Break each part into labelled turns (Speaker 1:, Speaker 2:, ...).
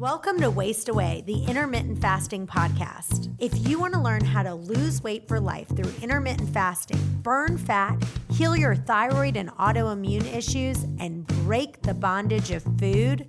Speaker 1: Welcome to Waist Away, the intermittent fasting podcast. If you want to learn how to lose weight for life through intermittent fasting, burn fat, heal your thyroid and autoimmune issues, and break the bondage of food,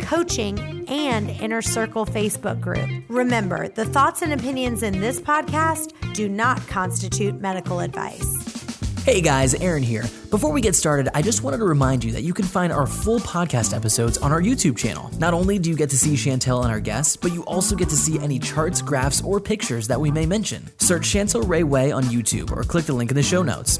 Speaker 1: coaching, and Inner Circle Facebook group. Remember, the thoughts and opinions in this podcast do not constitute medical advice.
Speaker 2: Hey guys, Aaron here. Before we get started, I just wanted to remind you that you can find our full podcast episodes on our YouTube channel. Not only do you get to see Chantel and our guests, but you also get to see any charts, graphs, or pictures that we may mention. Search Chantel Ray Way on YouTube or click the link in the show notes.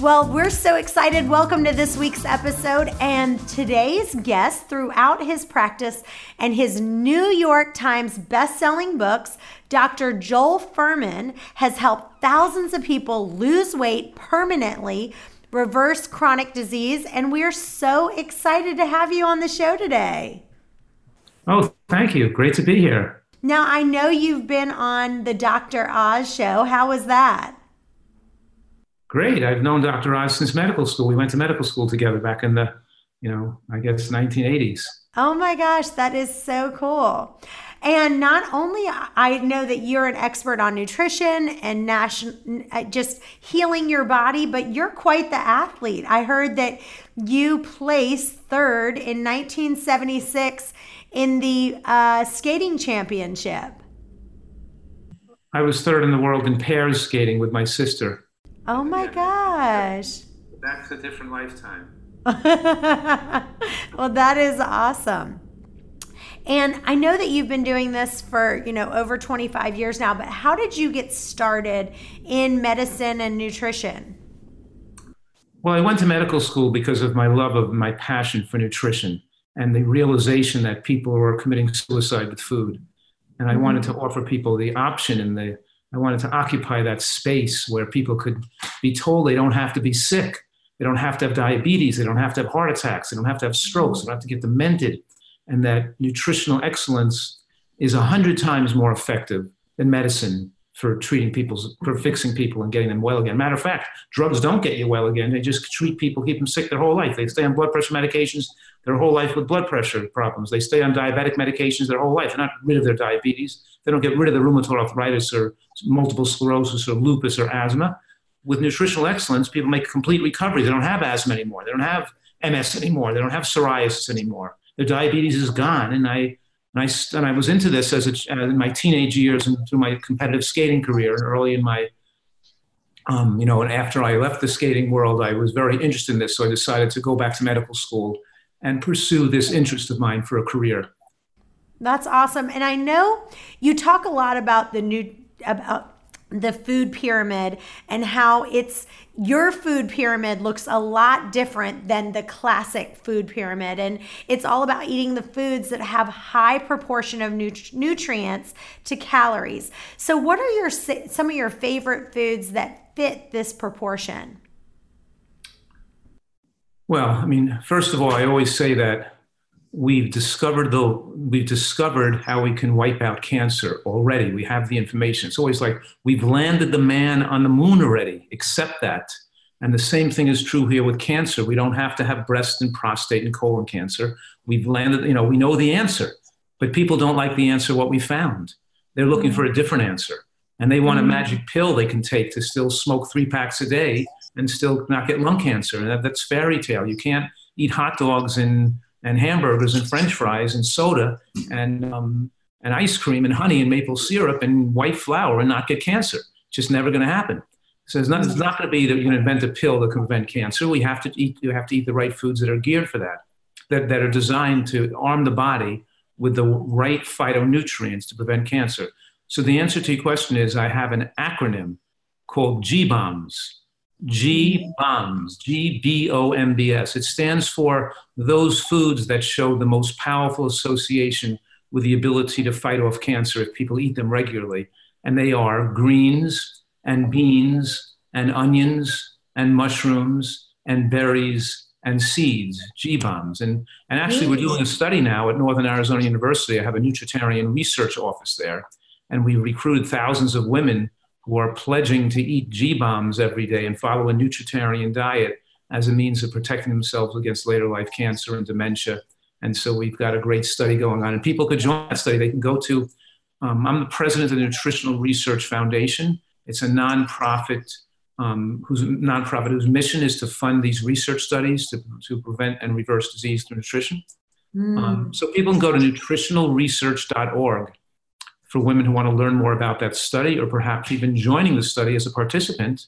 Speaker 1: Well, we're so excited. Welcome to this week's episode. And today's guest, throughout his practice and his New York Times best-selling books, Dr. Joel Fuhrman has helped thousands of people lose weight permanently, reverse chronic disease, and we're so excited to have you on the show today.
Speaker 3: Oh, thank you. Great to be here.
Speaker 1: Now, I know you've been on the Dr. Oz show. How was that?
Speaker 3: Great. I've known Dr. Oz since medical school. We went to medical school together back in the, you know, I guess 1980s.
Speaker 1: Oh my gosh, that is so cool. And not only I know that you're an expert on nutrition and national, just healing your body, but you're quite the athlete. I heard that you placed third in 1976 in the uh, skating championship.
Speaker 3: I was third in the world in pairs skating with my sister.
Speaker 1: Oh my gosh.
Speaker 3: That's a different lifetime.
Speaker 1: well, that is awesome. And I know that you've been doing this for, you know, over 25 years now, but how did you get started in medicine and nutrition?
Speaker 3: Well, I went to medical school because of my love of my passion for nutrition and the realization that people were committing suicide with food. And I mm-hmm. wanted to offer people the option and the I wanted to occupy that space where people could be told they don't have to be sick. They don't have to have diabetes. They don't have to have heart attacks. They don't have to have strokes. They don't have to get demented. And that nutritional excellence is a hundred times more effective than medicine for treating people, for fixing people and getting them well again. Matter of fact, drugs don't get you well again. They just treat people, keep them sick their whole life. They stay on blood pressure medications their whole life with blood pressure problems. They stay on diabetic medications their whole life. They're not rid of their diabetes. They don't get rid of the rheumatoid arthritis or multiple sclerosis or lupus or asthma. With nutritional excellence, people make a complete recovery. They don't have asthma anymore. They don't have MS anymore. They don't have psoriasis anymore. Their diabetes is gone. And I, and I, and I was into this as a, in my teenage years and through my competitive skating career early in my, um, you know, and after I left the skating world, I was very interested in this. So I decided to go back to medical school and pursue this interest of mine for a career.
Speaker 1: That's awesome. And I know you talk a lot about the new about the food pyramid and how it's your food pyramid looks a lot different than the classic food pyramid. And it's all about eating the foods that have high proportion of nut- nutrients to calories. So what are your some of your favorite foods that fit this proportion?
Speaker 3: Well i mean first of all i always say that we've discovered the we've discovered how we can wipe out cancer already. We have the information. It's always like we've landed the man on the moon already. Accept that. And the same thing is true here with cancer. We don't have to have breast and prostate and colon cancer. We've landed you know we know the answer but people don't like the answer what we found. They're looking for a different answer. And they want a mm-hmm. magic pill they can take to still smoke three packs a day and still not get lung cancer. And that, that's fairy tale. You can't eat hot dogs and and hamburgers and French fries and soda and um, and ice cream and honey and maple syrup and white flour and not get cancer. It's just never going to happen. So it's not, it's not going to be that you're going to invent a pill that can prevent cancer. We have to eat. You have to eat the right foods that are geared for that, that that are designed to arm the body with the right phytonutrients to prevent cancer. So the answer to your question is I have an acronym called GBOMBS. G bombs, G B O M B S. It stands for those foods that show the most powerful association with the ability to fight off cancer if people eat them regularly. And they are greens and beans and onions and mushrooms and berries and seeds, G bombs. And, and actually, we're doing a study now at Northern Arizona University. I have a nutritarian research office there, and we recruited thousands of women who are pledging to eat G bombs every day and follow a nutritarian diet as a means of protecting themselves against later life cancer and dementia. And so we've got a great study going on, and people could join that study. They can go to, um, I'm the president of the Nutritional Research Foundation. It's a nonprofit um, whose nonprofit whose mission is to fund these research studies to, to prevent and reverse disease through nutrition. Mm. Um, so people can go to nutritionalresearch.org for women who want to learn more about that study or perhaps even joining the study as a participant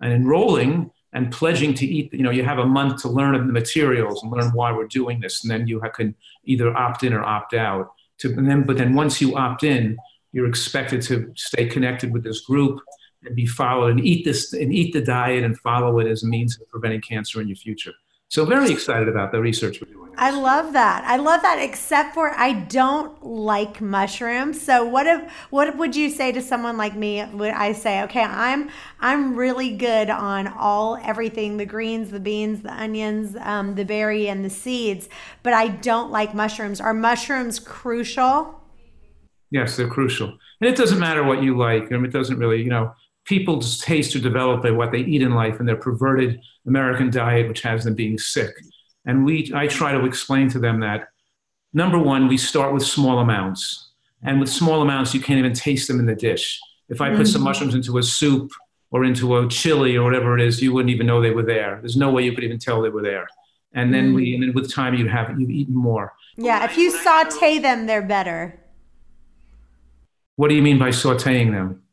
Speaker 3: and enrolling and pledging to eat you know you have a month to learn the materials and learn why we're doing this and then you can either opt in or opt out to, and then but then once you opt in you're expected to stay connected with this group and be followed and eat this and eat the diet and follow it as a means of preventing cancer in your future. So very excited about the research we're doing.
Speaker 1: I love that. I love that. Except for I don't like mushrooms. So what if what would you say to someone like me? Would I say, okay, I'm I'm really good on all everything the greens, the beans, the onions, um, the berry, and the seeds, but I don't like mushrooms. Are mushrooms crucial?
Speaker 3: Yes, they're crucial, and it doesn't matter what you like. I mean, it doesn't really, you know people's taste are developed by what they eat in life and their perverted American diet, which has them being sick. And we, I try to explain to them that number one, we start with small amounts. And with small amounts, you can't even taste them in the dish. If I put mm-hmm. some mushrooms into a soup or into a chili or whatever it is, you wouldn't even know they were there. There's no way you could even tell they were there. And then mm-hmm. we, and then with time, you'd have you've eaten more.
Speaker 1: Yeah, if you saute them, they're better.
Speaker 3: What do you mean by sautéing them?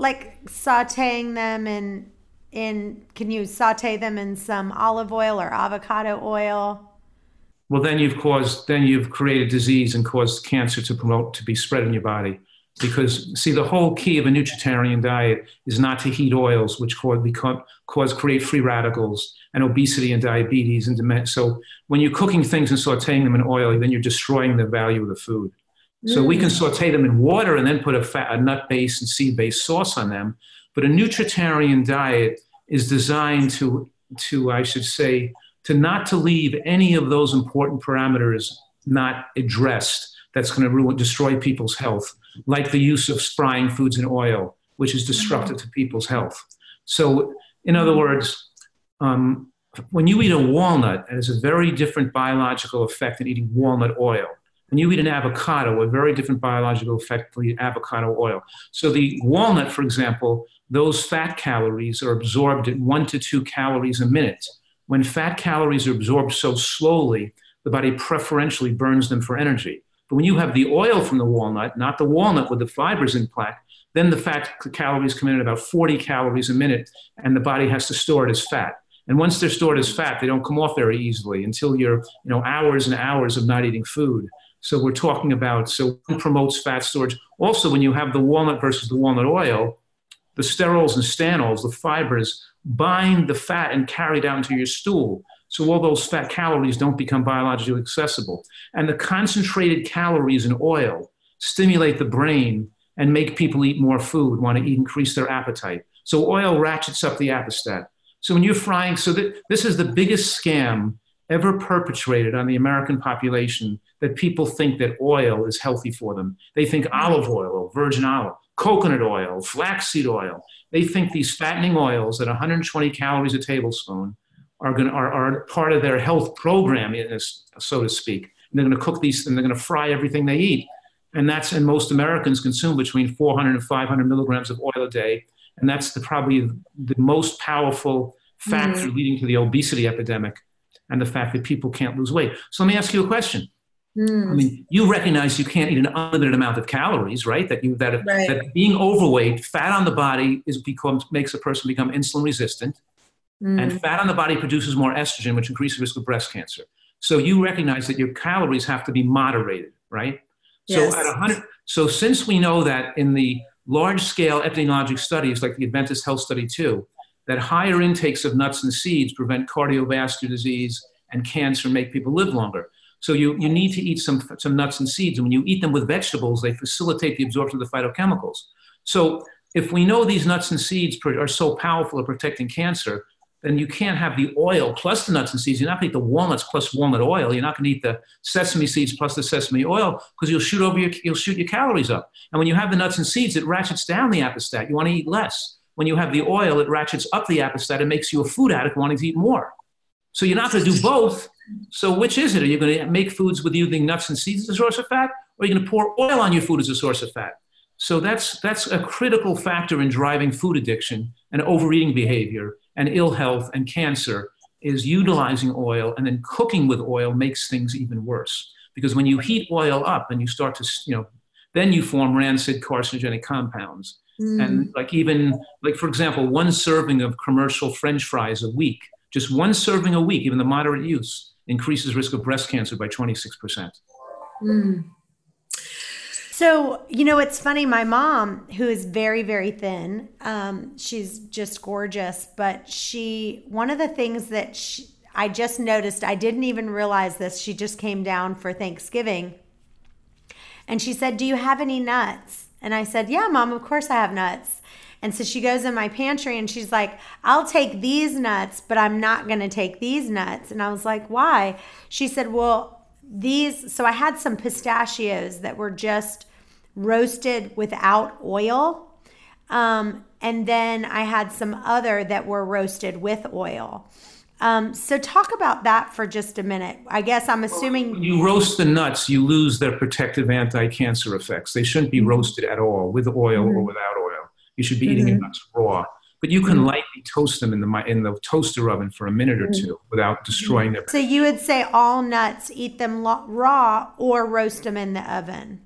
Speaker 1: Like sauteing them in in can you saute them in some olive oil or avocado oil?
Speaker 3: Well then you've caused then you've created disease and caused cancer to promote to be spread in your body. Because see the whole key of a nutritarian diet is not to heat oils which cause become cause create free radicals and obesity and diabetes and dementia so when you're cooking things and sauteing them in oil then you're destroying the value of the food so we can mm. saute them in water and then put a, fat, a nut based and seed based sauce on them. But a nutritarian diet is designed to, to, I should say, to not to leave any of those important parameters not addressed that's going to ruin, destroy people's health, like the use of frying foods in oil, which is destructive to people's health. So, in other words, um, when you eat a walnut, it has a very different biological effect than eating walnut oil. When you eat an avocado, a very different biological effect than avocado oil. So the walnut, for example, those fat calories are absorbed at one to two calories a minute. When fat calories are absorbed so slowly, the body preferentially burns them for energy. But when you have the oil from the walnut, not the walnut with the fibers in plaque, then the fat calories come in at about 40 calories a minute, and the body has to store it as fat. And once they're stored as fat, they don't come off very easily until you're, you know, hours and hours of not eating food. So we're talking about, so promotes fat storage. Also, when you have the walnut versus the walnut oil, the sterols and stanols, the fibers, bind the fat and carry down to your stool. So all those fat calories don't become biologically accessible. And the concentrated calories in oil stimulate the brain and make people eat more food, want to eat, increase their appetite. So oil ratchets up the appestat. So when you're frying, so that, this is the biggest scam ever perpetrated on the American population that people think that oil is healthy for them. They think olive oil, virgin olive, coconut oil, flaxseed oil. They think these fattening oils at 120 calories a tablespoon are, going are, are part of their health program, so to speak. And they're going to cook these and they're going to fry everything they eat. And that's, and most Americans consume between 400 and 500 milligrams of oil a day. And that's the, probably the most powerful factor mm-hmm. leading to the obesity epidemic and the fact that people can't lose weight. So let me ask you a question. Mm. I mean, you recognize you can't eat an unlimited amount of calories, right? That you that, right. that being overweight, fat on the body is becomes makes a person become insulin resistant, mm. and fat on the body produces more estrogen, which increases risk of breast cancer. So you recognize that your calories have to be moderated, right? Yes. So at 100, so since we know that in the large scale epidemiologic studies like the Adventist Health Study 2, that higher intakes of nuts and seeds prevent cardiovascular disease and cancer, make people live longer. So you, you need to eat some, some nuts and seeds. And when you eat them with vegetables, they facilitate the absorption of the phytochemicals. So if we know these nuts and seeds are so powerful at protecting cancer, then you can't have the oil plus the nuts and seeds. You're not going to eat the walnuts plus walnut oil. You're not going to eat the sesame seeds plus the sesame oil because you'll shoot over your you'll shoot your calories up. And when you have the nuts and seeds, it ratchets down the appestat. You want to eat less. When you have the oil, it ratchets up the appestat and makes you a food addict wanting to eat more. So you're not going to do both. So which is it? Are you going to make foods with using nuts and seeds as a source of fat, or are you going to pour oil on your food as a source of fat? So that's that's a critical factor in driving food addiction and overeating behavior and ill health and cancer is utilizing oil and then cooking with oil makes things even worse because when you heat oil up and you start to you know then you form rancid carcinogenic compounds mm. and like even like for example one serving of commercial french fries a week just one serving a week even the moderate use increases risk of breast cancer by 26% mm.
Speaker 1: So, you know, it's funny. My mom, who is very, very thin, um, she's just gorgeous, but she, one of the things that she, I just noticed, I didn't even realize this. She just came down for Thanksgiving and she said, Do you have any nuts? And I said, Yeah, mom, of course I have nuts. And so she goes in my pantry and she's like, I'll take these nuts, but I'm not going to take these nuts. And I was like, Why? She said, Well, these, so I had some pistachios that were just roasted without oil. Um, and then I had some other that were roasted with oil. Um, so talk about that for just a minute. I guess I'm assuming
Speaker 3: when you roast the nuts, you lose their protective anti-cancer effects. They shouldn't be mm-hmm. roasted at all, with oil mm-hmm. or without oil. You should be mm-hmm. eating your nuts raw. But you can mm-hmm. lightly toast them in the in the toaster oven for a minute or mm-hmm. two without destroying them.
Speaker 1: So you would say all nuts, eat them raw or roast them in the oven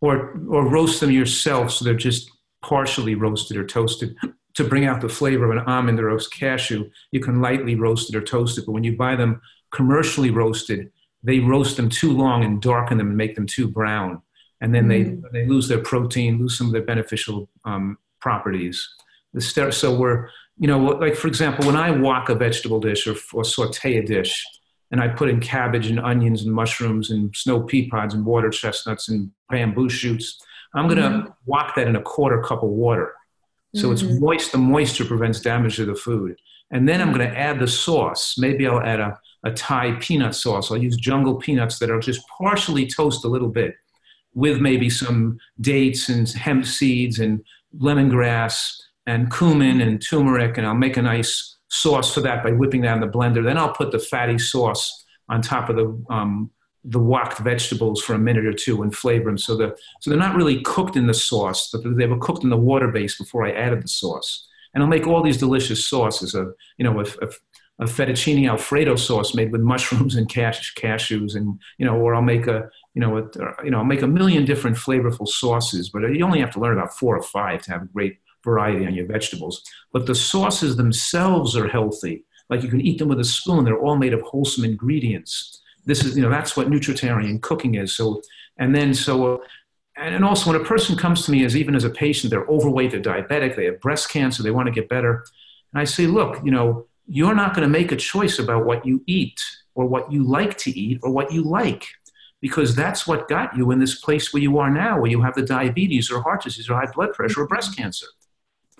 Speaker 3: or or roast them yourself so they're just partially roasted or toasted to bring out the flavor of an almond or a cashew you can lightly roast it or toast it but when you buy them commercially roasted they roast them too long and darken them and make them too brown and then mm. they they lose their protein lose some of their beneficial um, properties the so we're you know like for example when i wok a vegetable dish or, or saute a dish and I put in cabbage and onions and mushrooms and snow pea pods and water chestnuts and bamboo shoots. I'm going to mm-hmm. wok that in a quarter cup of water. So mm-hmm. it's moist. The moisture prevents damage to the food. And then I'm going to add the sauce. Maybe I'll add a, a Thai peanut sauce. I'll use jungle peanuts that are just partially toast a little bit with maybe some dates and hemp seeds and lemongrass and cumin and turmeric. And I'll make a nice sauce for that by whipping that in the blender. Then I'll put the fatty sauce on top of the um, the woked vegetables for a minute or two and flavor them. So the so they're not really cooked in the sauce, but they were cooked in the water base before I added the sauce. And I'll make all these delicious sauces. Of you know, a, a, a fettuccine alfredo sauce made with mushrooms and cash, cashews, and you know, or I'll make a you know, a, you know, I'll make a million different flavorful sauces. But you only have to learn about four or five to have a great variety on your vegetables. But the sauces themselves are healthy. Like you can eat them with a spoon. They're all made of wholesome ingredients. This is, you know, that's what nutritarian cooking is. So, and then so, and also when a person comes to me as even as a patient, they're overweight, they're diabetic, they have breast cancer, they want to get better. And I say, look, you know, you're not going to make a choice about what you eat or what you like to eat or what you like because that's what got you in this place where you are now, where you have the diabetes or heart disease or high blood pressure or breast cancer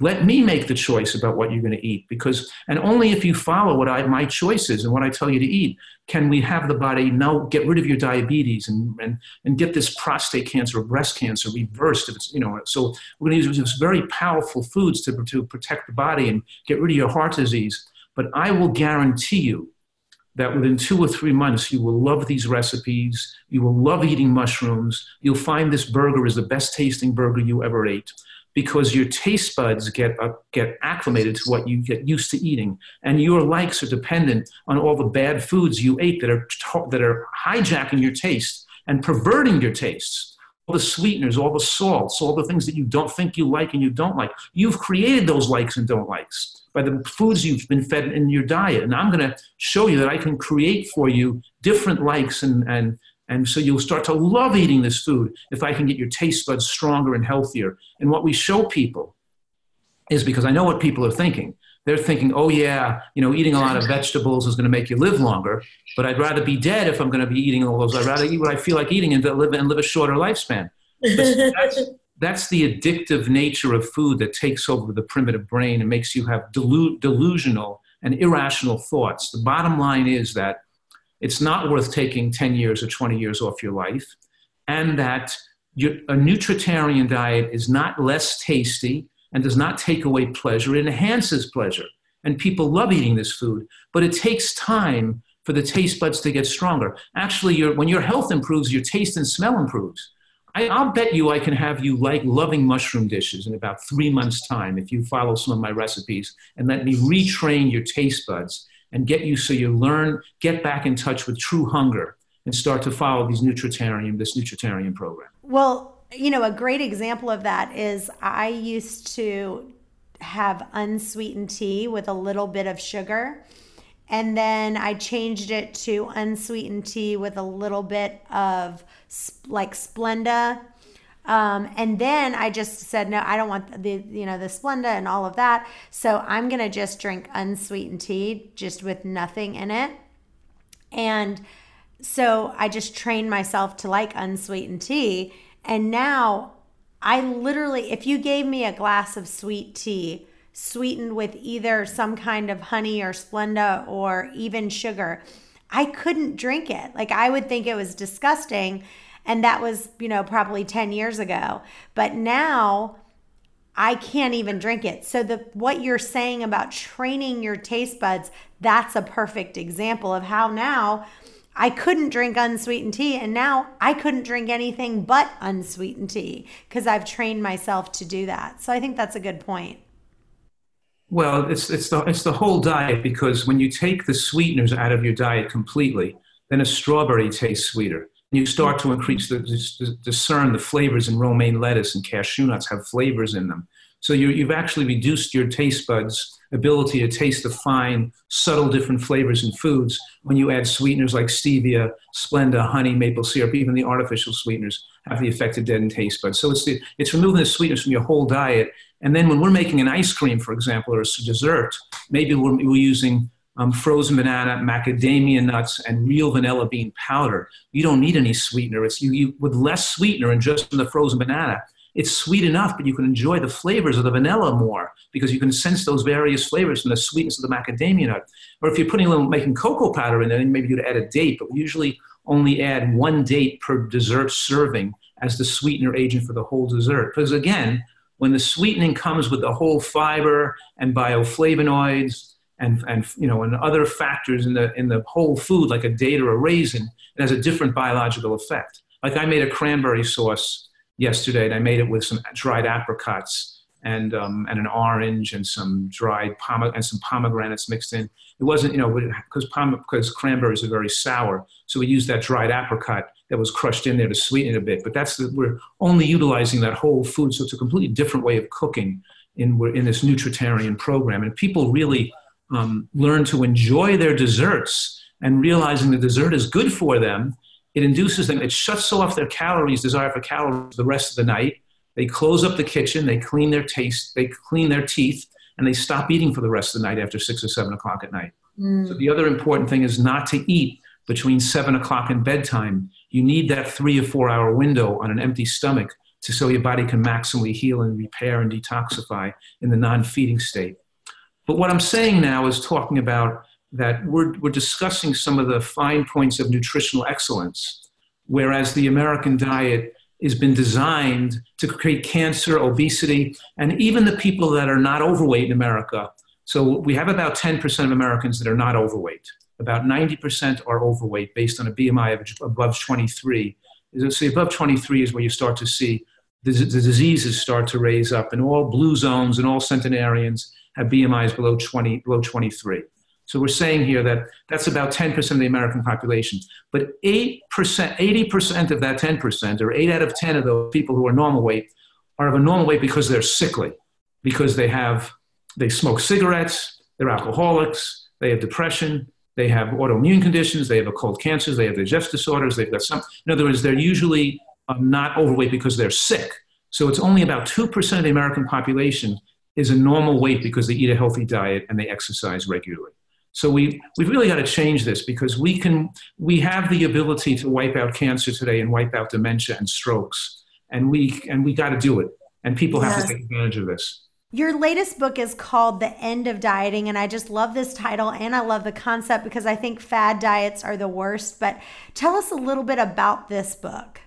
Speaker 3: let me make the choice about what you're going to eat because and only if you follow what I, my choices and what i tell you to eat can we have the body now get rid of your diabetes and, and, and get this prostate cancer or breast cancer reversed if it's you know so we're going to use these very powerful foods to, to protect the body and get rid of your heart disease. But i will guarantee you that within two or three months you will love these recipes you will love eating mushrooms you'll find this burger is the best tasting burger you ever ate because your taste buds get uh, get acclimated to what you get used to eating, and your likes are dependent on all the bad foods you ate that are that are hijacking your taste and perverting your tastes. All the sweeteners, all the salts, all the things that you don't think you like and you don't like. You've created those likes and don't likes by the foods you've been fed in your diet. And I'm going to show you that I can create for you different likes and, and, and so you'll start to love eating this food if I can get your taste buds stronger and healthier. And what we show people is because I know what people are thinking. They're thinking, oh, yeah, you know, eating a lot of vegetables is going to make you live longer, but I'd rather be dead if I'm going to be eating all those. I'd rather eat what I feel like eating and live, and live a shorter lifespan. That's, that's the addictive nature of food that takes over the primitive brain and makes you have delu- delusional and irrational thoughts. The bottom line is that it's not worth taking 10 years or 20 years off your life, and that a nutritarian diet is not less tasty and does not take away pleasure, it enhances pleasure. And people love eating this food, but it takes time for the taste buds to get stronger. Actually, when your health improves, your taste and smell improves. I, will bet you I can have you like loving mushroom dishes in about three months' time if you follow some of my recipes and let me retrain your taste buds and get you so you learn, get back in touch with true hunger and start to follow these nutritarian, this nutritarian program.
Speaker 1: Well, you know, a great example of that is I used to have unsweetened tea with a little bit of sugar. And then I changed it to unsweetened tea with a little bit of like Splenda. Um, and then I just said, no, I don't want the, you know, the Splenda and all of that. So I'm going to just drink unsweetened tea just with nothing in it. And so I just trained myself to like unsweetened tea. And now I literally, if you gave me a glass of sweet tea, sweetened with either some kind of honey or Splenda or even sugar, I couldn't drink it. Like I would think it was disgusting. And that was, you know, probably 10 years ago. But now I can't even drink it. So the what you're saying about training your taste buds, that's a perfect example of how now I couldn't drink unsweetened tea and now I couldn't drink anything but unsweetened tea because I've trained myself to do that. So I think that's a good point.
Speaker 3: Well, it's, it's, the, it's the whole diet because when you take the sweeteners out of your diet completely, then a strawberry tastes sweeter. You start to increase the, discern the flavors in romaine lettuce and cashew nuts have flavors in them. So you, you've actually reduced your taste buds' ability to taste the fine, subtle, different flavors in foods when you add sweeteners like stevia, Splenda, honey, maple syrup, even the artificial sweeteners have the effect of deadening taste buds. So it's, the, it's removing the sweetness from your whole diet and then when we're making an ice cream, for example, or a dessert, maybe we're, we're using um, frozen banana, macadamia nuts, and real vanilla bean powder. You don't need any sweetener. It's you, you with less sweetener and just the frozen banana. It's sweet enough, but you can enjoy the flavors of the vanilla more because you can sense those various flavors from the sweetness of the macadamia nut. Or if you're putting a little making cocoa powder in there, then maybe you'd add a date, but we usually only add one date per dessert serving as the sweetener agent for the whole dessert. Because again, when the sweetening comes with the whole fiber and bioflavonoids and, and you know and other factors in the in the whole food like a date or a raisin it has a different biological effect like i made a cranberry sauce yesterday and i made it with some dried apricots and um, and an orange and some dried pom- and some pomegranates mixed in it wasn't you know because pom- because cranberries are very sour so we used that dried apricot that was crushed in there to sweeten it a bit. But that's the, we're only utilizing that whole food, so it's a completely different way of cooking in in this nutritarian program. And people really um, learn to enjoy their desserts and realizing the dessert is good for them. It induces them. It shuts off their calories, desire for calories, the rest of the night. They close up the kitchen. They clean their taste. They clean their teeth, and they stop eating for the rest of the night after six or seven o'clock at night. Mm. So the other important thing is not to eat between seven o'clock and bedtime you need that three or four hour window on an empty stomach to so your body can maximally heal and repair and detoxify in the non-feeding state. But what I'm saying now is talking about that we're, we're discussing some of the fine points of nutritional excellence, whereas the American diet has been designed to create cancer, obesity, and even the people that are not overweight in America. So we have about 10% of Americans that are not overweight about 90% are overweight based on a BMI of above 23. So above 23 is where you start to see the, the diseases start to raise up, and all blue zones and all centenarians have BMIs below 20, below 23. So we're saying here that that's about 10% of the American population. But 8%, 80% of that 10%, or 8 out of 10 of those people who are normal weight, are of a normal weight because they're sickly, because they have, they smoke cigarettes, they're alcoholics, they have depression, they have autoimmune conditions, they have occult cancers, they have digestive disorders, they've got some. In other words, they're usually um, not overweight because they're sick. So it's only about 2% of the American population is a normal weight because they eat a healthy diet and they exercise regularly. So we, we've really got to change this because we, can, we have the ability to wipe out cancer today and wipe out dementia and strokes. and we and we got to do it. And people yes. have to take advantage of this.
Speaker 1: Your latest book is called The End of Dieting, and I just love this title and I love the concept because I think fad diets are the worst. But tell us a little bit about this book.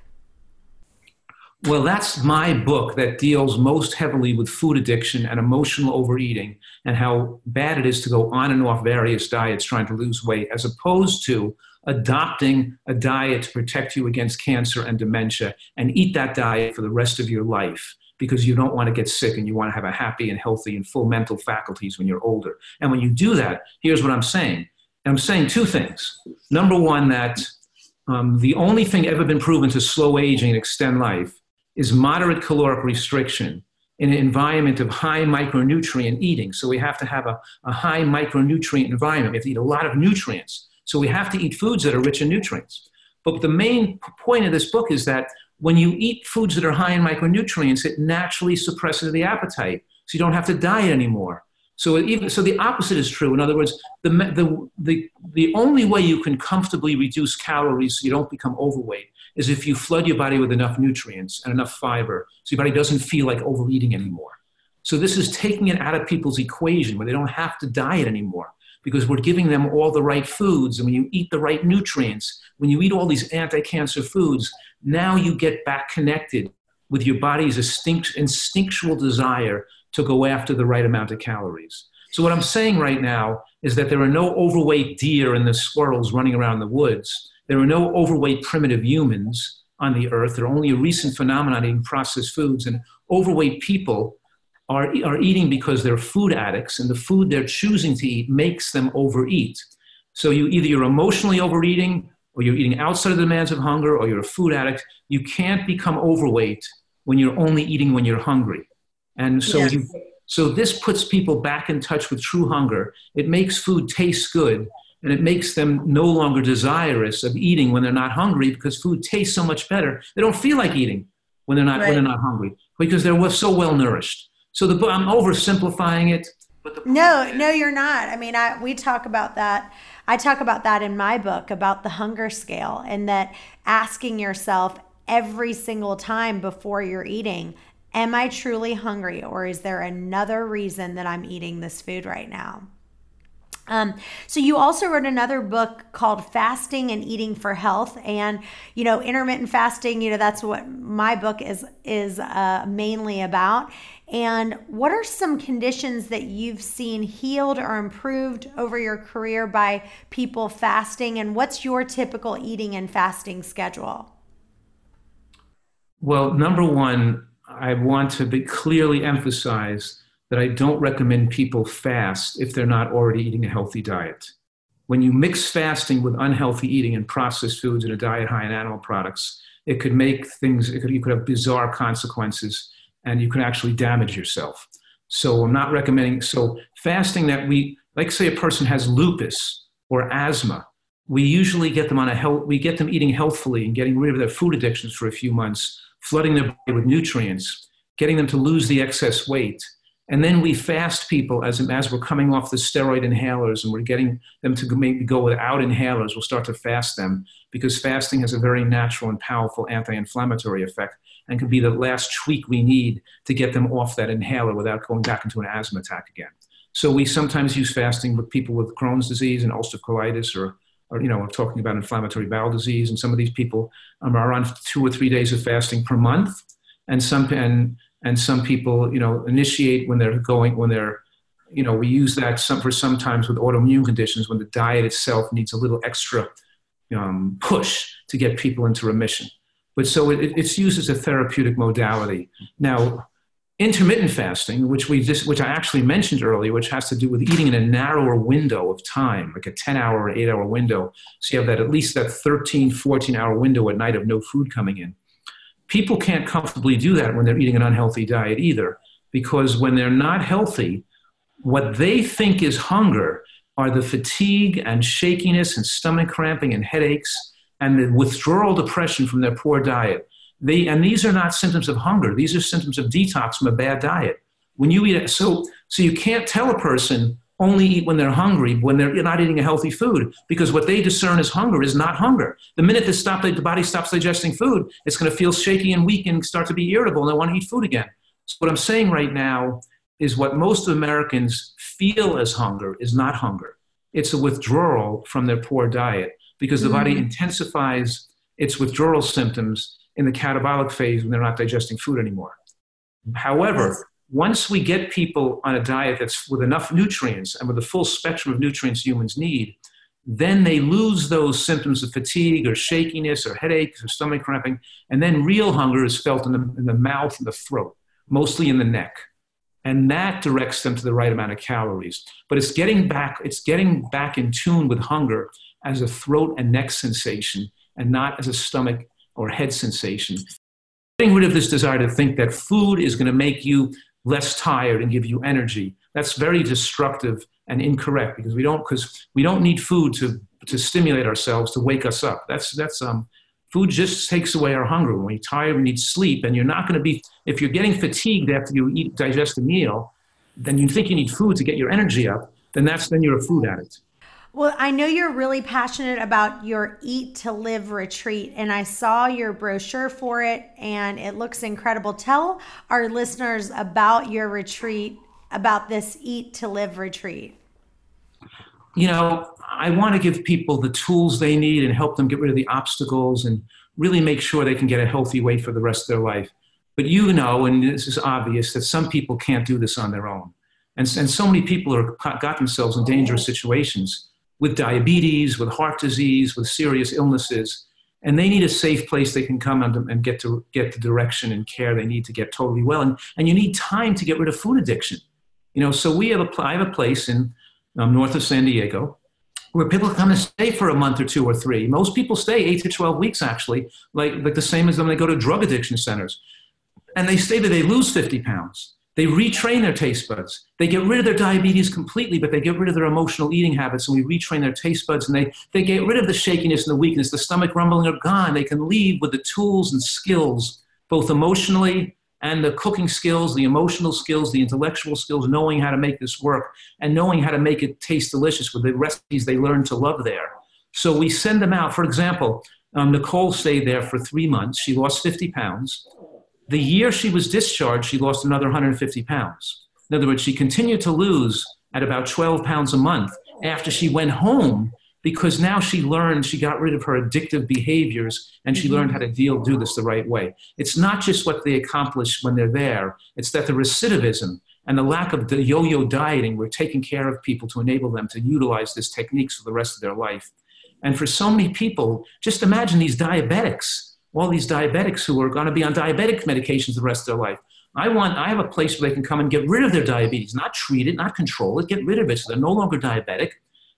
Speaker 3: Well, that's my book that deals most heavily with food addiction and emotional overeating and how bad it is to go on and off various diets trying to lose weight, as opposed to adopting a diet to protect you against cancer and dementia and eat that diet for the rest of your life because you don't want to get sick and you want to have a happy and healthy and full mental faculties when you're older. And when you do that, here's what I'm saying. I'm saying two things. Number one, that um, the only thing ever been proven to slow aging and extend life is moderate caloric restriction in an environment of high micronutrient eating. So we have to have a, a high micronutrient environment. We have to eat a lot of nutrients. So we have to eat foods that are rich in nutrients. But the main point of this book is that when you eat foods that are high in micronutrients, it naturally suppresses the appetite. So you don't have to diet anymore. So even so, the opposite is true. In other words, the, the, the, the only way you can comfortably reduce calories so you don't become overweight is if you flood your body with enough nutrients and enough fiber so your body doesn't feel like overeating anymore. So this is taking it out of people's equation where they don't have to diet anymore because we're giving them all the right foods. And when you eat the right nutrients, when you eat all these anti cancer foods, now you get back connected with your body's instinctual desire to go after the right amount of calories. So, what I'm saying right now is that there are no overweight deer and the squirrels running around the woods. There are no overweight primitive humans on the earth. They're only a recent phenomenon in processed foods. And overweight people are, are eating because they're food addicts, and the food they're choosing to eat makes them overeat. So you either you're emotionally overeating, or you're eating outside of the demands of hunger, or you're a food addict. You can't become overweight when you're only eating when you're hungry. And so yes. you so this puts people back in touch with true hunger. It makes food taste good, and it makes them no longer desirous of eating when they're not hungry because food tastes so much better. They don't feel like eating when they're not right. when they're not hungry because they're so well nourished. So the I'm oversimplifying it.
Speaker 1: But no, no, you're not. I mean, I we talk about that. I talk about that in my book about the hunger scale and that asking yourself every single time before you're eating, am I truly hungry or is there another reason that I'm eating this food right now? Um, so you also wrote another book called Fasting and Eating for Health, and you know intermittent fasting. You know that's what my book is is uh, mainly about. And what are some conditions that you've seen healed or improved over your career by people fasting? And what's your typical eating and fasting schedule?
Speaker 3: Well, number one, I want to be clearly emphasize that I don't recommend people fast if they're not already eating a healthy diet. When you mix fasting with unhealthy eating and processed foods and a diet high in animal products, it could make things, could, you could have bizarre consequences and you can actually damage yourself. So I'm not recommending, so fasting that we, like say a person has lupus or asthma, we usually get them on a health, we get them eating healthfully and getting rid of their food addictions for a few months, flooding their body with nutrients, getting them to lose the excess weight, and then we fast people as, as we're coming off the steroid inhalers and we're getting them to maybe go without inhalers. We'll start to fast them because fasting has a very natural and powerful anti inflammatory effect and can be the last tweak we need to get them off that inhaler without going back into an asthma attack again. So we sometimes use fasting with people with Crohn's disease and ulcerative colitis or or you know, we're talking about inflammatory bowel disease, and some of these people um, are on two or three days of fasting per month, and some and and some people you know initiate when they're going when they're you know we use that some for sometimes with autoimmune conditions when the diet itself needs a little extra um, push to get people into remission. But so it, it's used as a therapeutic modality. Now intermittent fasting which we just which i actually mentioned earlier which has to do with eating in a narrower window of time like a 10 hour or 8 hour window. So you have that at least that 13 14 hour window at night of no food coming in people can't comfortably do that when they're eating an unhealthy diet either, because when they're not healthy, what they think is hunger are the fatigue and shakiness and stomach cramping and headaches and the withdrawal depression from their poor diet. They, and these are not symptoms of hunger. These are symptoms of detox from a bad diet. When you eat it, so, so you can't tell a person only eat when they're hungry, when they're not eating a healthy food, because what they discern as hunger is not hunger. The minute the, stop, the body stops digesting food, it's going to feel shaky and weak and start to be irritable, and they want to eat food again. So what I'm saying right now is what most Americans feel as hunger is not hunger. It's a withdrawal from their poor diet because the mm. body intensifies its withdrawal symptoms in the catabolic phase when they're not digesting food anymore. However, once we get people on a diet that's with enough nutrients and with the full spectrum of nutrients humans need, then they lose those symptoms of fatigue or shakiness or headaches or stomach cramping. And then real hunger is felt in the, in the mouth and the throat, mostly in the neck. And that directs them to the right amount of calories. But it's getting back, it's getting back in tune with hunger as a throat and neck sensation and not as a stomach or head sensation. Getting rid of this desire to think that food is going to make you less tired and give you energy. That's very destructive and incorrect because we don't because we don't need food to to stimulate ourselves to wake us up. That's that's um food just takes away our hunger. When we're tired, we need sleep, and you're not going to be if you're getting fatigued after you eat digest a meal, then you think you need food to get your energy up. Then that's then you're a food addict.
Speaker 1: Well, I know you're really passionate about your Eat to Live retreat, and I saw your brochure for it, and it looks incredible. Tell our listeners about your retreat, about this Eat to Live retreat.
Speaker 3: You know, I want to give people the tools they need and help them get rid of the obstacles and really make sure they can get a healthy weight for the rest of their life. But you know, and this is obvious, that some people can't do this on their own. And, and so many people are got themselves in dangerous situations with diabetes, with heart disease, with serious illnesses. And they need a safe place they can come and, and get to get the direction and care they need to get totally well. And, and you need time to get rid of food addiction. You know, so we have a, I have a place in um, north of San Diego where people come and stay for a month or two or three. Most people stay eight to 12 weeks, actually, like, like the same as when they go to drug addiction centers. And they stay there, they lose 50 pounds. They retrain their taste buds. They get rid of their diabetes completely, but they get rid of their emotional eating habits and we retrain their taste buds and they, they get rid of the shakiness and the weakness. The stomach rumbling are gone. They can leave with the tools and skills, both emotionally and the cooking skills, the emotional skills, the intellectual skills, knowing how to make this work and knowing how to make it taste delicious with the recipes they learn to love there. So we send them out. For example, um, Nicole stayed there for three months. She lost 50 pounds. The year she was discharged, she lost another 150 pounds. In other words, she continued to lose at about 12 pounds a month after she went home because now she learned she got rid of her addictive behaviors and she mm-hmm. learned how to deal do this the right way. It's not just what they accomplish when they're there it's that the recidivism and the lack of the yo-yo dieting we're taking care of people to enable them to utilize these techniques for the rest of their life. And for so many people just imagine these diabetics all these diabetics who are going to be on diabetic medications the rest of their life. I want, I have a place where they can come and get rid of their diabetes, not treat it, not control it, get rid of it so they're no longer diabetic.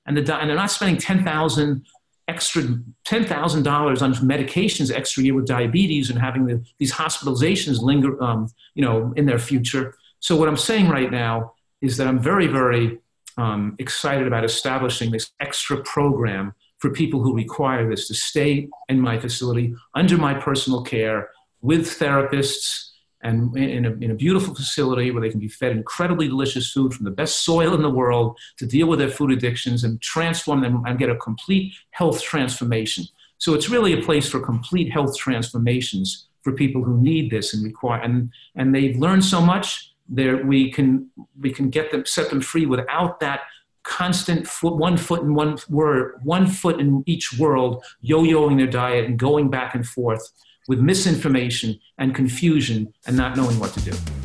Speaker 3: And, the, and they're not spending 10,000 extra $10,000 on medications extra year with diabetes and having the, these hospitalizations linger, um, you know, in their future. So what I'm saying right now is that I'm very, very um, excited about establishing this extra program for people who require this to stay in my facility under my personal care with therapists and in a, in a, beautiful facility where they can be fed incredibly delicious food from the best soil in the world to deal with their food addictions and transform them and get a complete health transformation. So it's really a place for complete health transformations for people who need this and require and and they've learned so much there we can we can get them set them free without that constant foot, one foot in one word, one foot in each world, yo-yoing their diet and going back and forth with misinformation and confusion and not knowing what to do.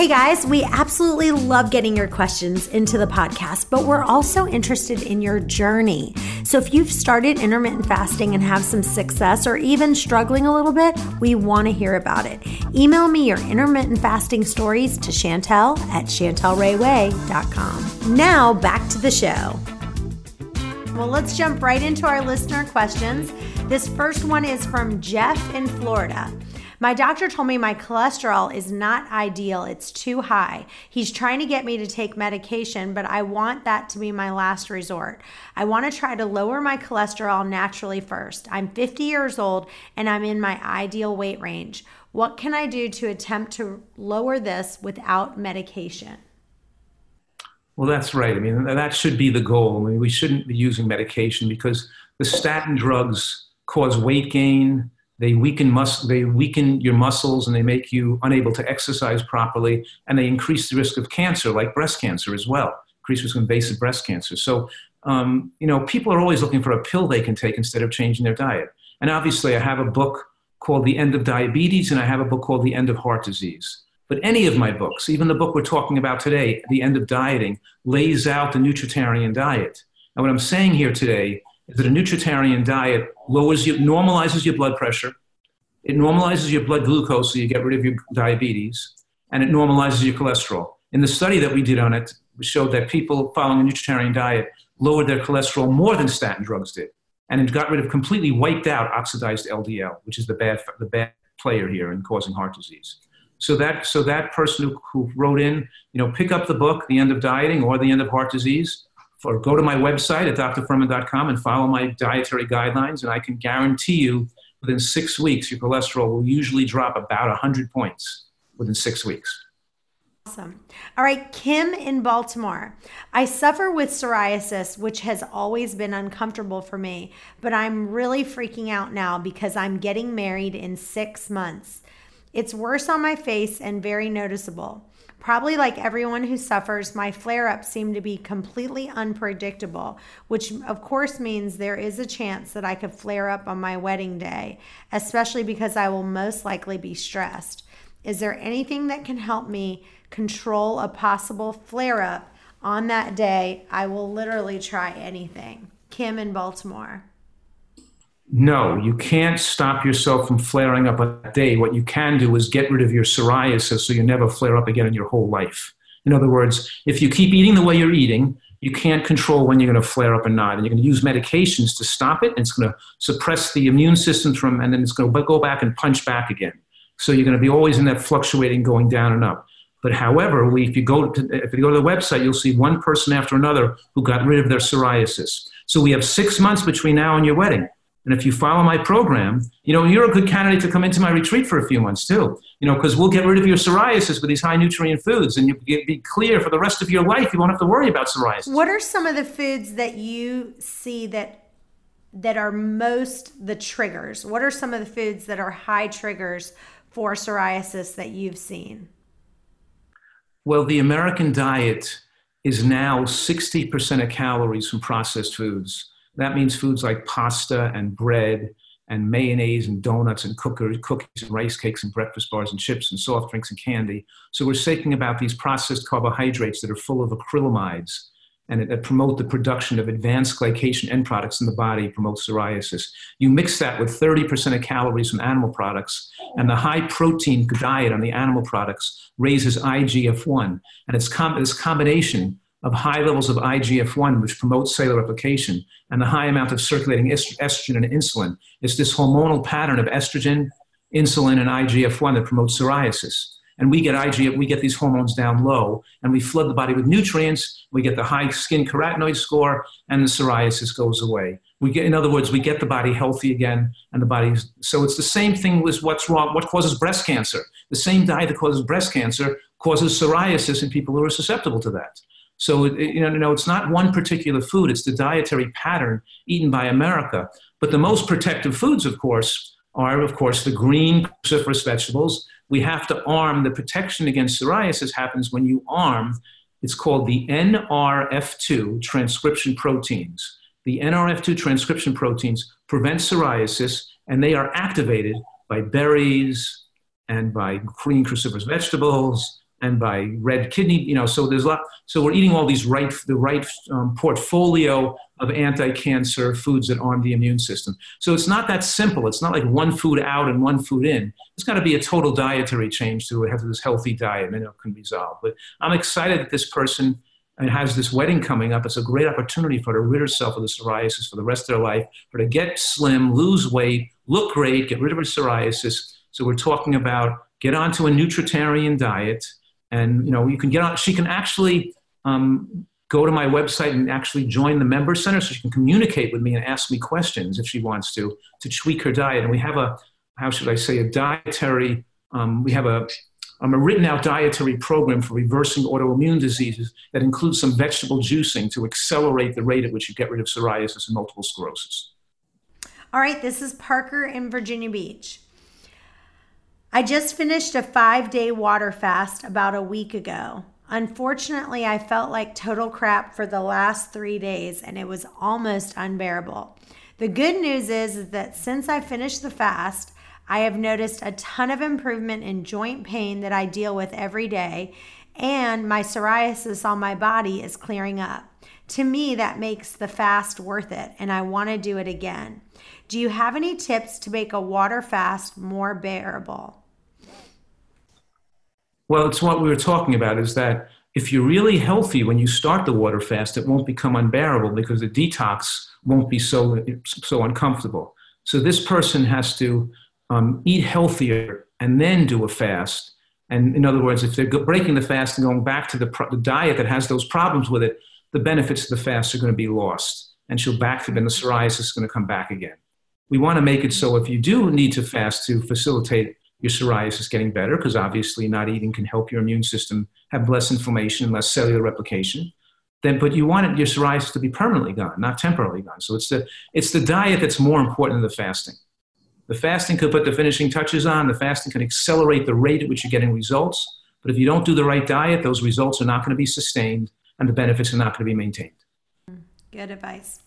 Speaker 1: Hey guys, we absolutely love getting your questions into the podcast, but we're also interested in your journey. So if you've started intermittent fasting and have some success or even struggling a little bit, we want to hear about it. Email me your intermittent fasting stories to Chantel at chantelrayway.com. Now back to the show. Well, let's jump right into our listener questions. This first one is from Jeff in Florida. My doctor told me my cholesterol is not ideal, it's too high. He's trying to get me to take medication, but I want that to be my last resort. I want to try to lower my cholesterol naturally first. I'm 50 years old and I'm in my ideal weight range. What can I do to attempt to lower this without medication?
Speaker 3: Well, that's right. I mean, that should be the goal. I mean, we shouldn't be using medication because the statin drugs cause weight gain. They weaken mus- They weaken your muscles, and they make you unable to exercise properly, and they increase the risk of cancer, like breast cancer as well. Increase risk of invasive breast cancer. So, um, you know, people are always looking for a pill they can take instead of changing their diet. And obviously, I have a book called The End of Diabetes, and I have a book called The End of Heart Disease. But any of my books, even the book we're talking about today, The End of Dieting, lays out the nutritarian diet. And what I'm saying here today that a nutritarian diet lowers you, normalizes your blood pressure, it normalizes your blood glucose so you get rid of your diabetes, and it normalizes your cholesterol. In the study that we did on it, we showed that people following a nutritarian diet lowered their cholesterol more than statin drugs did. And it got rid of, completely wiped out oxidized LDL, which is the bad, the bad player here in causing heart disease. So that, so that person who, who wrote in, you know, pick up the book, The End of Dieting or The End of Heart Disease, or go to my website at drfuhrman.com and follow my dietary guidelines, and I can guarantee you within six weeks, your cholesterol will usually drop about 100 points within six weeks.
Speaker 1: Awesome. All right, Kim in Baltimore. I suffer with psoriasis, which has always been uncomfortable for me, but I'm really freaking out now because I'm getting married in six months. It's worse on my face and very noticeable. Probably like everyone who suffers, my flare ups seem to be completely unpredictable, which of course means there is a chance that I could flare up on my wedding day, especially because I will most likely be stressed. Is there anything that can help me control a possible flare up on that day? I will literally try anything. Kim in Baltimore.
Speaker 3: No, you can't stop yourself from flaring up a day. What you can do is get rid of your psoriasis so you never flare up again in your whole life. In other words, if you keep eating the way you're eating, you can't control when you're going to flare up or not. And you're going to use medications to stop it, and it's going to suppress the immune system from, and then it's going to go back and punch back again. So you're going to be always in that fluctuating, going down and up. But however, we, if you go to if you go to the website, you'll see one person after another who got rid of their psoriasis. So we have six months between now and your wedding. And if you follow my program, you know, you're a good candidate to come into my retreat for a few months too. You know, because we'll get rid of your psoriasis with these high nutrient foods and you'll be clear for the rest of your life. You won't have to worry about psoriasis.
Speaker 1: What are some of the foods that you see that that are most the triggers? What are some of the foods that are high triggers for psoriasis that you've seen?
Speaker 3: Well, the American diet is now 60% of calories from processed foods. That means foods like pasta and bread and mayonnaise and donuts and cookies and rice cakes and breakfast bars and chips and soft drinks and candy. So we're thinking about these processed carbohydrates that are full of acrylamides and that promote the production of advanced glycation end products in the body, promote psoriasis. You mix that with 30% of calories from animal products, and the high protein diet on the animal products raises IGF 1. And it's com- this combination of high levels of IGF 1, which promotes cellular replication, and the high amount of circulating estrogen and insulin. It's this hormonal pattern of estrogen, insulin, and IGF 1 that promotes psoriasis. And we get IGF, we get these hormones down low, and we flood the body with nutrients. We get the high skin carotenoid score, and the psoriasis goes away. We get, in other words, we get the body healthy again, and the body. So it's the same thing with what's wrong. What causes breast cancer? The same diet that causes breast cancer causes psoriasis in people who are susceptible to that. So you know, it's not one particular food; it's the dietary pattern eaten by America. But the most protective foods, of course, are of course the green cruciferous vegetables. We have to arm the protection against psoriasis happens when you arm. It's called the NRF2 transcription proteins. The NRF2 transcription proteins prevent psoriasis, and they are activated by berries and by green cruciferous vegetables and by red kidney, you know, so there's a lot. So we're eating all these right, the right um, portfolio of anti-cancer foods that arm the immune system. So it's not that simple. It's not like one food out and one food in. It's got to be a total dietary change to have this healthy diet, and it can resolve. But I'm excited that this person has this wedding coming up. It's a great opportunity for her to rid herself of the psoriasis for the rest of their life, for to get slim, lose weight, look great, get rid of her psoriasis. So we're talking about get onto a nutritarian diet and you know you can get on she can actually um, go to my website and actually join the member center so she can communicate with me and ask me questions if she wants to to tweak her diet and we have a how should i say a dietary um, we have a um, a written out dietary program for reversing autoimmune diseases that includes some vegetable juicing to accelerate the rate at which you get rid of psoriasis and multiple sclerosis.
Speaker 1: All right, this is Parker in Virginia Beach. I just finished a five day water fast about a week ago. Unfortunately, I felt like total crap for the last three days and it was almost unbearable. The good news is, is that since I finished the fast, I have noticed a ton of improvement in joint pain that I deal with every day, and my psoriasis on my body is clearing up. To me, that makes the fast worth it, and I want to do it again. Do you have any tips to make a water fast more bearable?
Speaker 3: Well, it's what we were talking about is that if you're really healthy when you start the water fast, it won't become unbearable because the detox won't be so, so uncomfortable. So this person has to um, eat healthier and then do a fast. And in other words, if they're breaking the fast and going back to the, the diet that has those problems with it, the benefits of the fast are going to be lost. And she'll back and the psoriasis is going to come back again. We want to make it so if you do need to fast to facilitate your psoriasis is getting better, because obviously not eating can help your immune system have less inflammation and less cellular replication. Then, but you want your psoriasis to be permanently gone, not temporarily gone. So it's the it's the diet that's more important than the fasting. The fasting could put the finishing touches on. The fasting can accelerate the rate at which you're getting results. But if you don't do the right diet, those results are not going to be sustained, and the benefits are not going to be maintained.
Speaker 1: Good advice.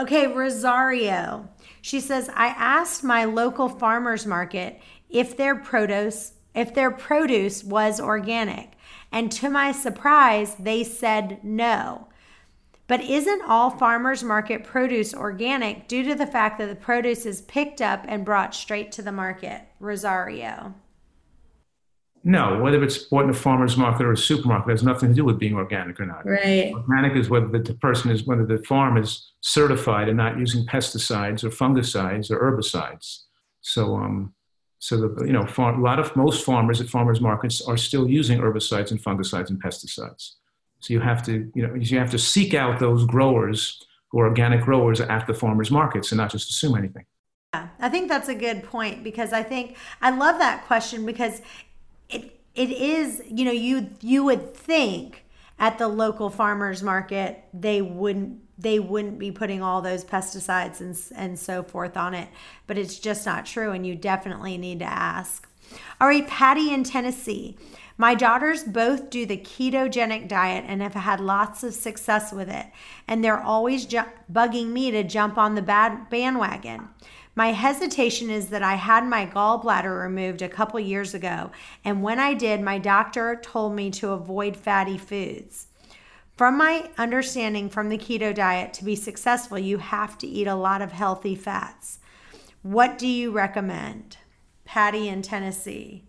Speaker 1: Okay, Rosario. She says, I asked my local farmers market if their produce if their produce was organic. And to my surprise, they said no. But isn't all farmers market produce organic due to the fact that the produce is picked up and brought straight to the market? Rosario.
Speaker 3: No, whether it's bought in a farmer's market or a supermarket has nothing to do with being organic or not.
Speaker 1: Right.
Speaker 3: Organic is whether the person is whether the farm is certified and not using pesticides or fungicides or herbicides. So um, so the you know a lot of most farmers at farmers markets are still using herbicides and fungicides and pesticides. So you have to you know you have to seek out those growers who are organic growers at the farmers markets and not just assume anything.
Speaker 1: Yeah, I think that's a good point because I think I love that question because it it is you know you you would think at the local farmers market they wouldn't they wouldn't be putting all those pesticides and, and so forth on it. But it's just not true, and you definitely need to ask. All right, Patty in Tennessee. My daughters both do the ketogenic diet and have had lots of success with it, and they're always ju- bugging me to jump on the bad bandwagon. My hesitation is that I had my gallbladder removed a couple years ago, and when I did, my doctor told me to avoid fatty foods. From my understanding from the keto diet, to be successful, you have to eat a lot of healthy fats. What do you recommend? Patty in Tennessee.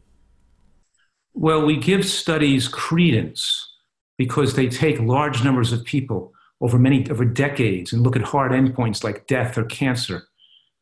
Speaker 3: Well, we give studies credence because they take large numbers of people over many over decades and look at hard endpoints like death or cancer.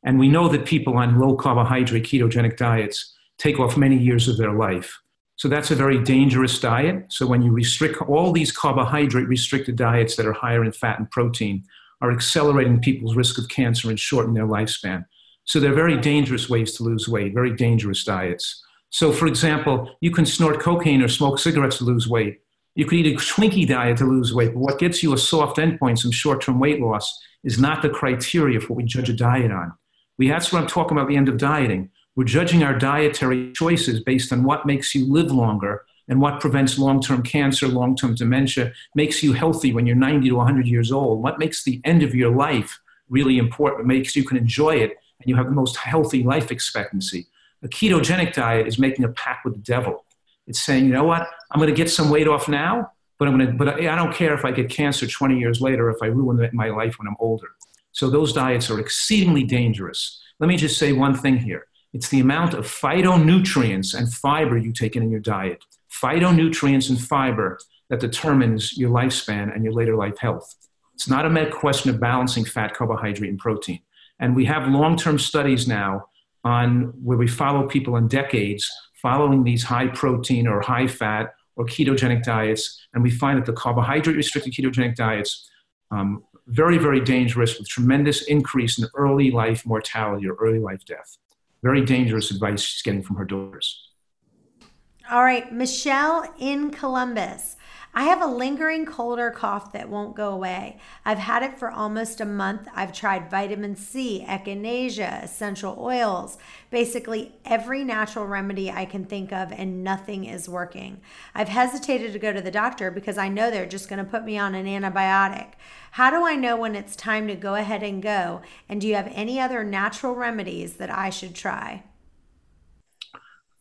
Speaker 3: And we know that people on low carbohydrate ketogenic diets take off many years of their life. So that's a very dangerous diet. So when you restrict all these carbohydrate restricted diets that are higher in fat and protein are accelerating people's risk of cancer and shorten their lifespan. So they're very dangerous ways to lose weight, very dangerous diets. So for example, you can snort cocaine or smoke cigarettes to lose weight. You could eat a Twinkie diet to lose weight, but what gets you a soft endpoint, some short-term weight loss, is not the criteria for what we judge a diet on. We, that's what I'm talking about the end of dieting. We're judging our dietary choices based on what makes you live longer and what prevents long term cancer, long term dementia, makes you healthy when you're 90 to 100 years old, what makes the end of your life really important, makes you can enjoy it and you have the most healthy life expectancy. A ketogenic diet is making a pact with the devil. It's saying, you know what, I'm going to get some weight off now, but I'm going to, but I don't care if I get cancer 20 years later, if I ruin my life when I'm older. So those diets are exceedingly dangerous. Let me just say one thing here. It's the amount of phytonutrients and fiber you take in, in your diet. Phytonutrients and fiber that determines your lifespan and your later life health. It's not a question of balancing fat, carbohydrate, and protein. And we have long term studies now on where we follow people in decades following these high protein or high fat or ketogenic diets. And we find that the carbohydrate restricted ketogenic diets, um, very, very dangerous with tremendous increase in early life mortality or early life death very dangerous advice she's getting from her daughters.
Speaker 1: All right, Michelle in Columbus. I have a lingering cold or cough that won't go away. I've had it for almost a month. I've tried vitamin C, echinacea, essential oils, basically every natural remedy I can think of, and nothing is working. I've hesitated to go to the doctor because I know they're just going to put me on an antibiotic. How do I know when it's time to go ahead and go? And do you have any other natural remedies that I should try?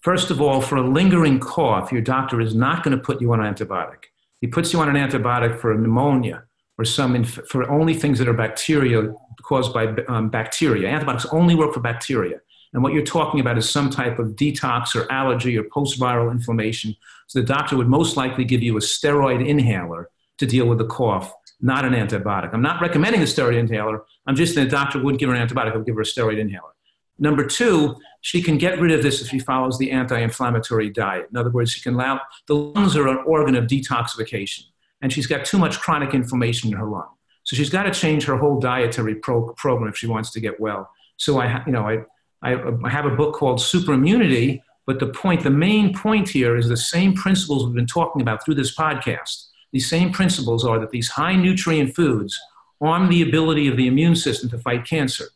Speaker 3: First of all, for a lingering cough, your doctor is not going to put you on an antibiotic. He puts you on an antibiotic for pneumonia or some inf- for only things that are bacteria caused by um, bacteria. Antibiotics only work for bacteria. And what you're talking about is some type of detox or allergy or post viral inflammation. So the doctor would most likely give you a steroid inhaler to deal with the cough, not an antibiotic. I'm not recommending a steroid inhaler. I'm just saying the doctor wouldn't give her an antibiotic, would give her a steroid inhaler. Number two, she can get rid of this if she follows the anti-inflammatory diet. In other words, she can allow the lungs are an organ of detoxification, and she's got too much chronic inflammation in her lung. So she's got to change her whole dietary pro- program if she wants to get well. So I, you know, I, I, I have a book called Super Immunity, but the point, the main point here is the same principles we've been talking about through this podcast. These same principles are that these high nutrient foods arm the ability of the immune system to fight cancer.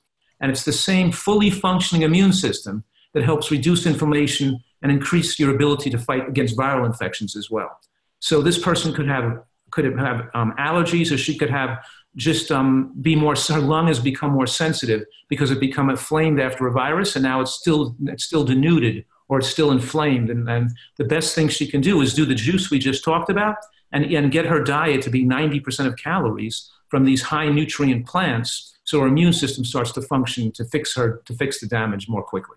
Speaker 3: And it's the same fully functioning immune system that helps reduce inflammation and increase your ability to fight against viral infections as well. So this person could have could have um, allergies, or she could have just um, be more. Her lung has become more sensitive because it become inflamed after a virus, and now it's still it's still denuded or it's still inflamed. And, and the best thing she can do is do the juice we just talked about, and, and get her diet to be 90% of calories from these high nutrient plants so her immune system starts to function to fix her to fix the damage more quickly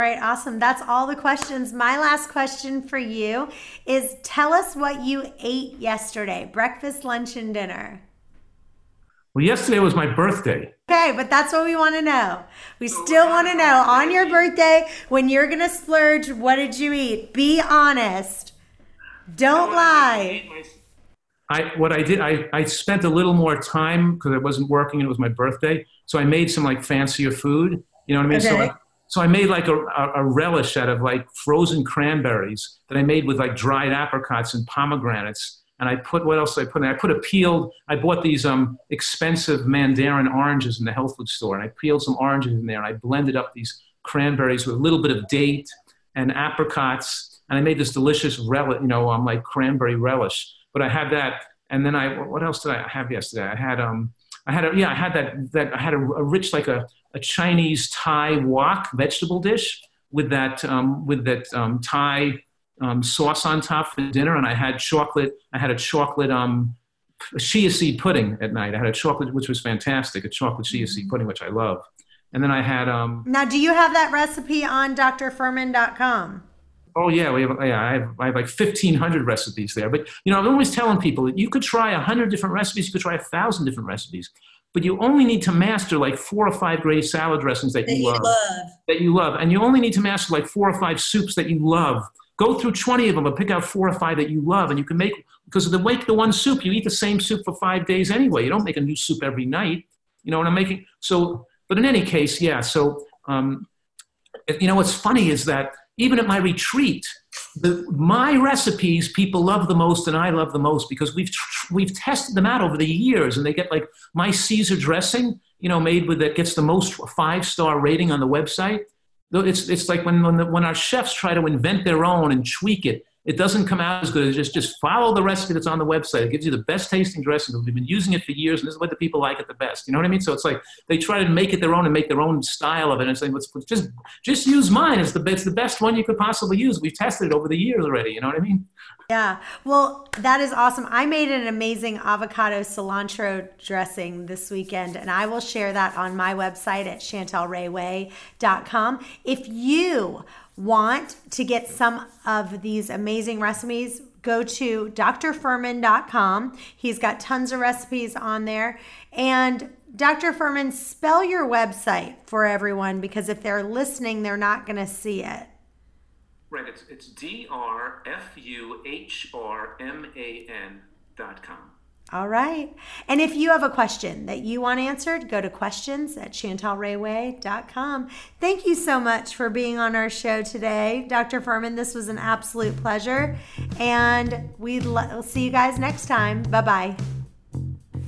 Speaker 1: all right awesome that's all the questions my last question for you is tell us what you ate yesterday breakfast lunch and dinner
Speaker 3: well yesterday was my birthday
Speaker 1: Okay, but that's what we want to know. We still want to know on your birthday when you're going to splurge, what did you eat? Be honest. Don't lie.
Speaker 3: I what I did I, I spent a little more time because I wasn't working and it was my birthday, so I made some like fancier food. You know what I mean? Okay. So I, so I made like a, a, a, relish out of like frozen cranberries that I made with like dried apricots and pomegranates. And I put what else did I put in? I put a peeled. I bought these um expensive mandarin oranges in the health food store, and I peeled some oranges in there, and I blended up these cranberries with a little bit of date and apricots, and I made this delicious relish, you know, um, like cranberry relish but I had that. And then I, what else did I have yesterday? I had, um, I had a, yeah, I had that, that I had a, a rich, like a, a Chinese Thai wok vegetable dish with that, um, with that um, Thai um, sauce on top for dinner. And I had chocolate, I had a chocolate, um, chia seed pudding at night. I had a chocolate, which was fantastic, a chocolate chia seed pudding, which I love. And then I had. Um,
Speaker 1: now, do you have that recipe on drfuhrman.com?
Speaker 3: Oh yeah, we have. Yeah, I have, I have like fifteen hundred recipes there. But you know, I'm always telling people that you could try a hundred different recipes. You could try a thousand different recipes, but you only need to master like four or five great salad dressings that, that you, love, love, That you love, and you only need to master like four or five soups that you love. Go through twenty of them, but pick out four or five that you love, and you can make because of the make the one soup. You eat the same soup for five days anyway. You don't make a new soup every night. You know what I'm making? So, but in any case, yeah. So, um, you know, what's funny is that even at my retreat, the, my recipes people love the most and I love the most because we've, we've tested them out over the years and they get like my Caesar dressing, you know, made with that gets the most five star rating on the website. It's, it's like when, when, the, when our chefs try to invent their own and tweak it, it doesn't come out as good. As just just follow the recipe that's on the website. It gives you the best tasting dressing. We've been using it for years, and this is what the people like it the best. You know what I mean? So it's like they try to make it their own and make their own style of it, and say, let's just just use mine. It's the it's the best one you could possibly use. We've tested it over the years already. You know what I mean?
Speaker 1: Yeah. Well, that is awesome. I made an amazing avocado cilantro dressing this weekend, and I will share that on my website at chantelrayway.com. If you want to get some of these amazing recipes, go to drfuhrman.com. He's got tons of recipes on there. And Dr. Fuhrman, spell your website for everyone because if they're listening, they're not going to see it.
Speaker 3: Right. It's, it's D R F U H R M A N dot com.
Speaker 1: All right. And if you have a question that you want answered, go to questions at chantelrayway.com. Thank you so much for being on our show today, Dr. Fuhrman. This was an absolute pleasure. And we'll see you guys next time. Bye bye.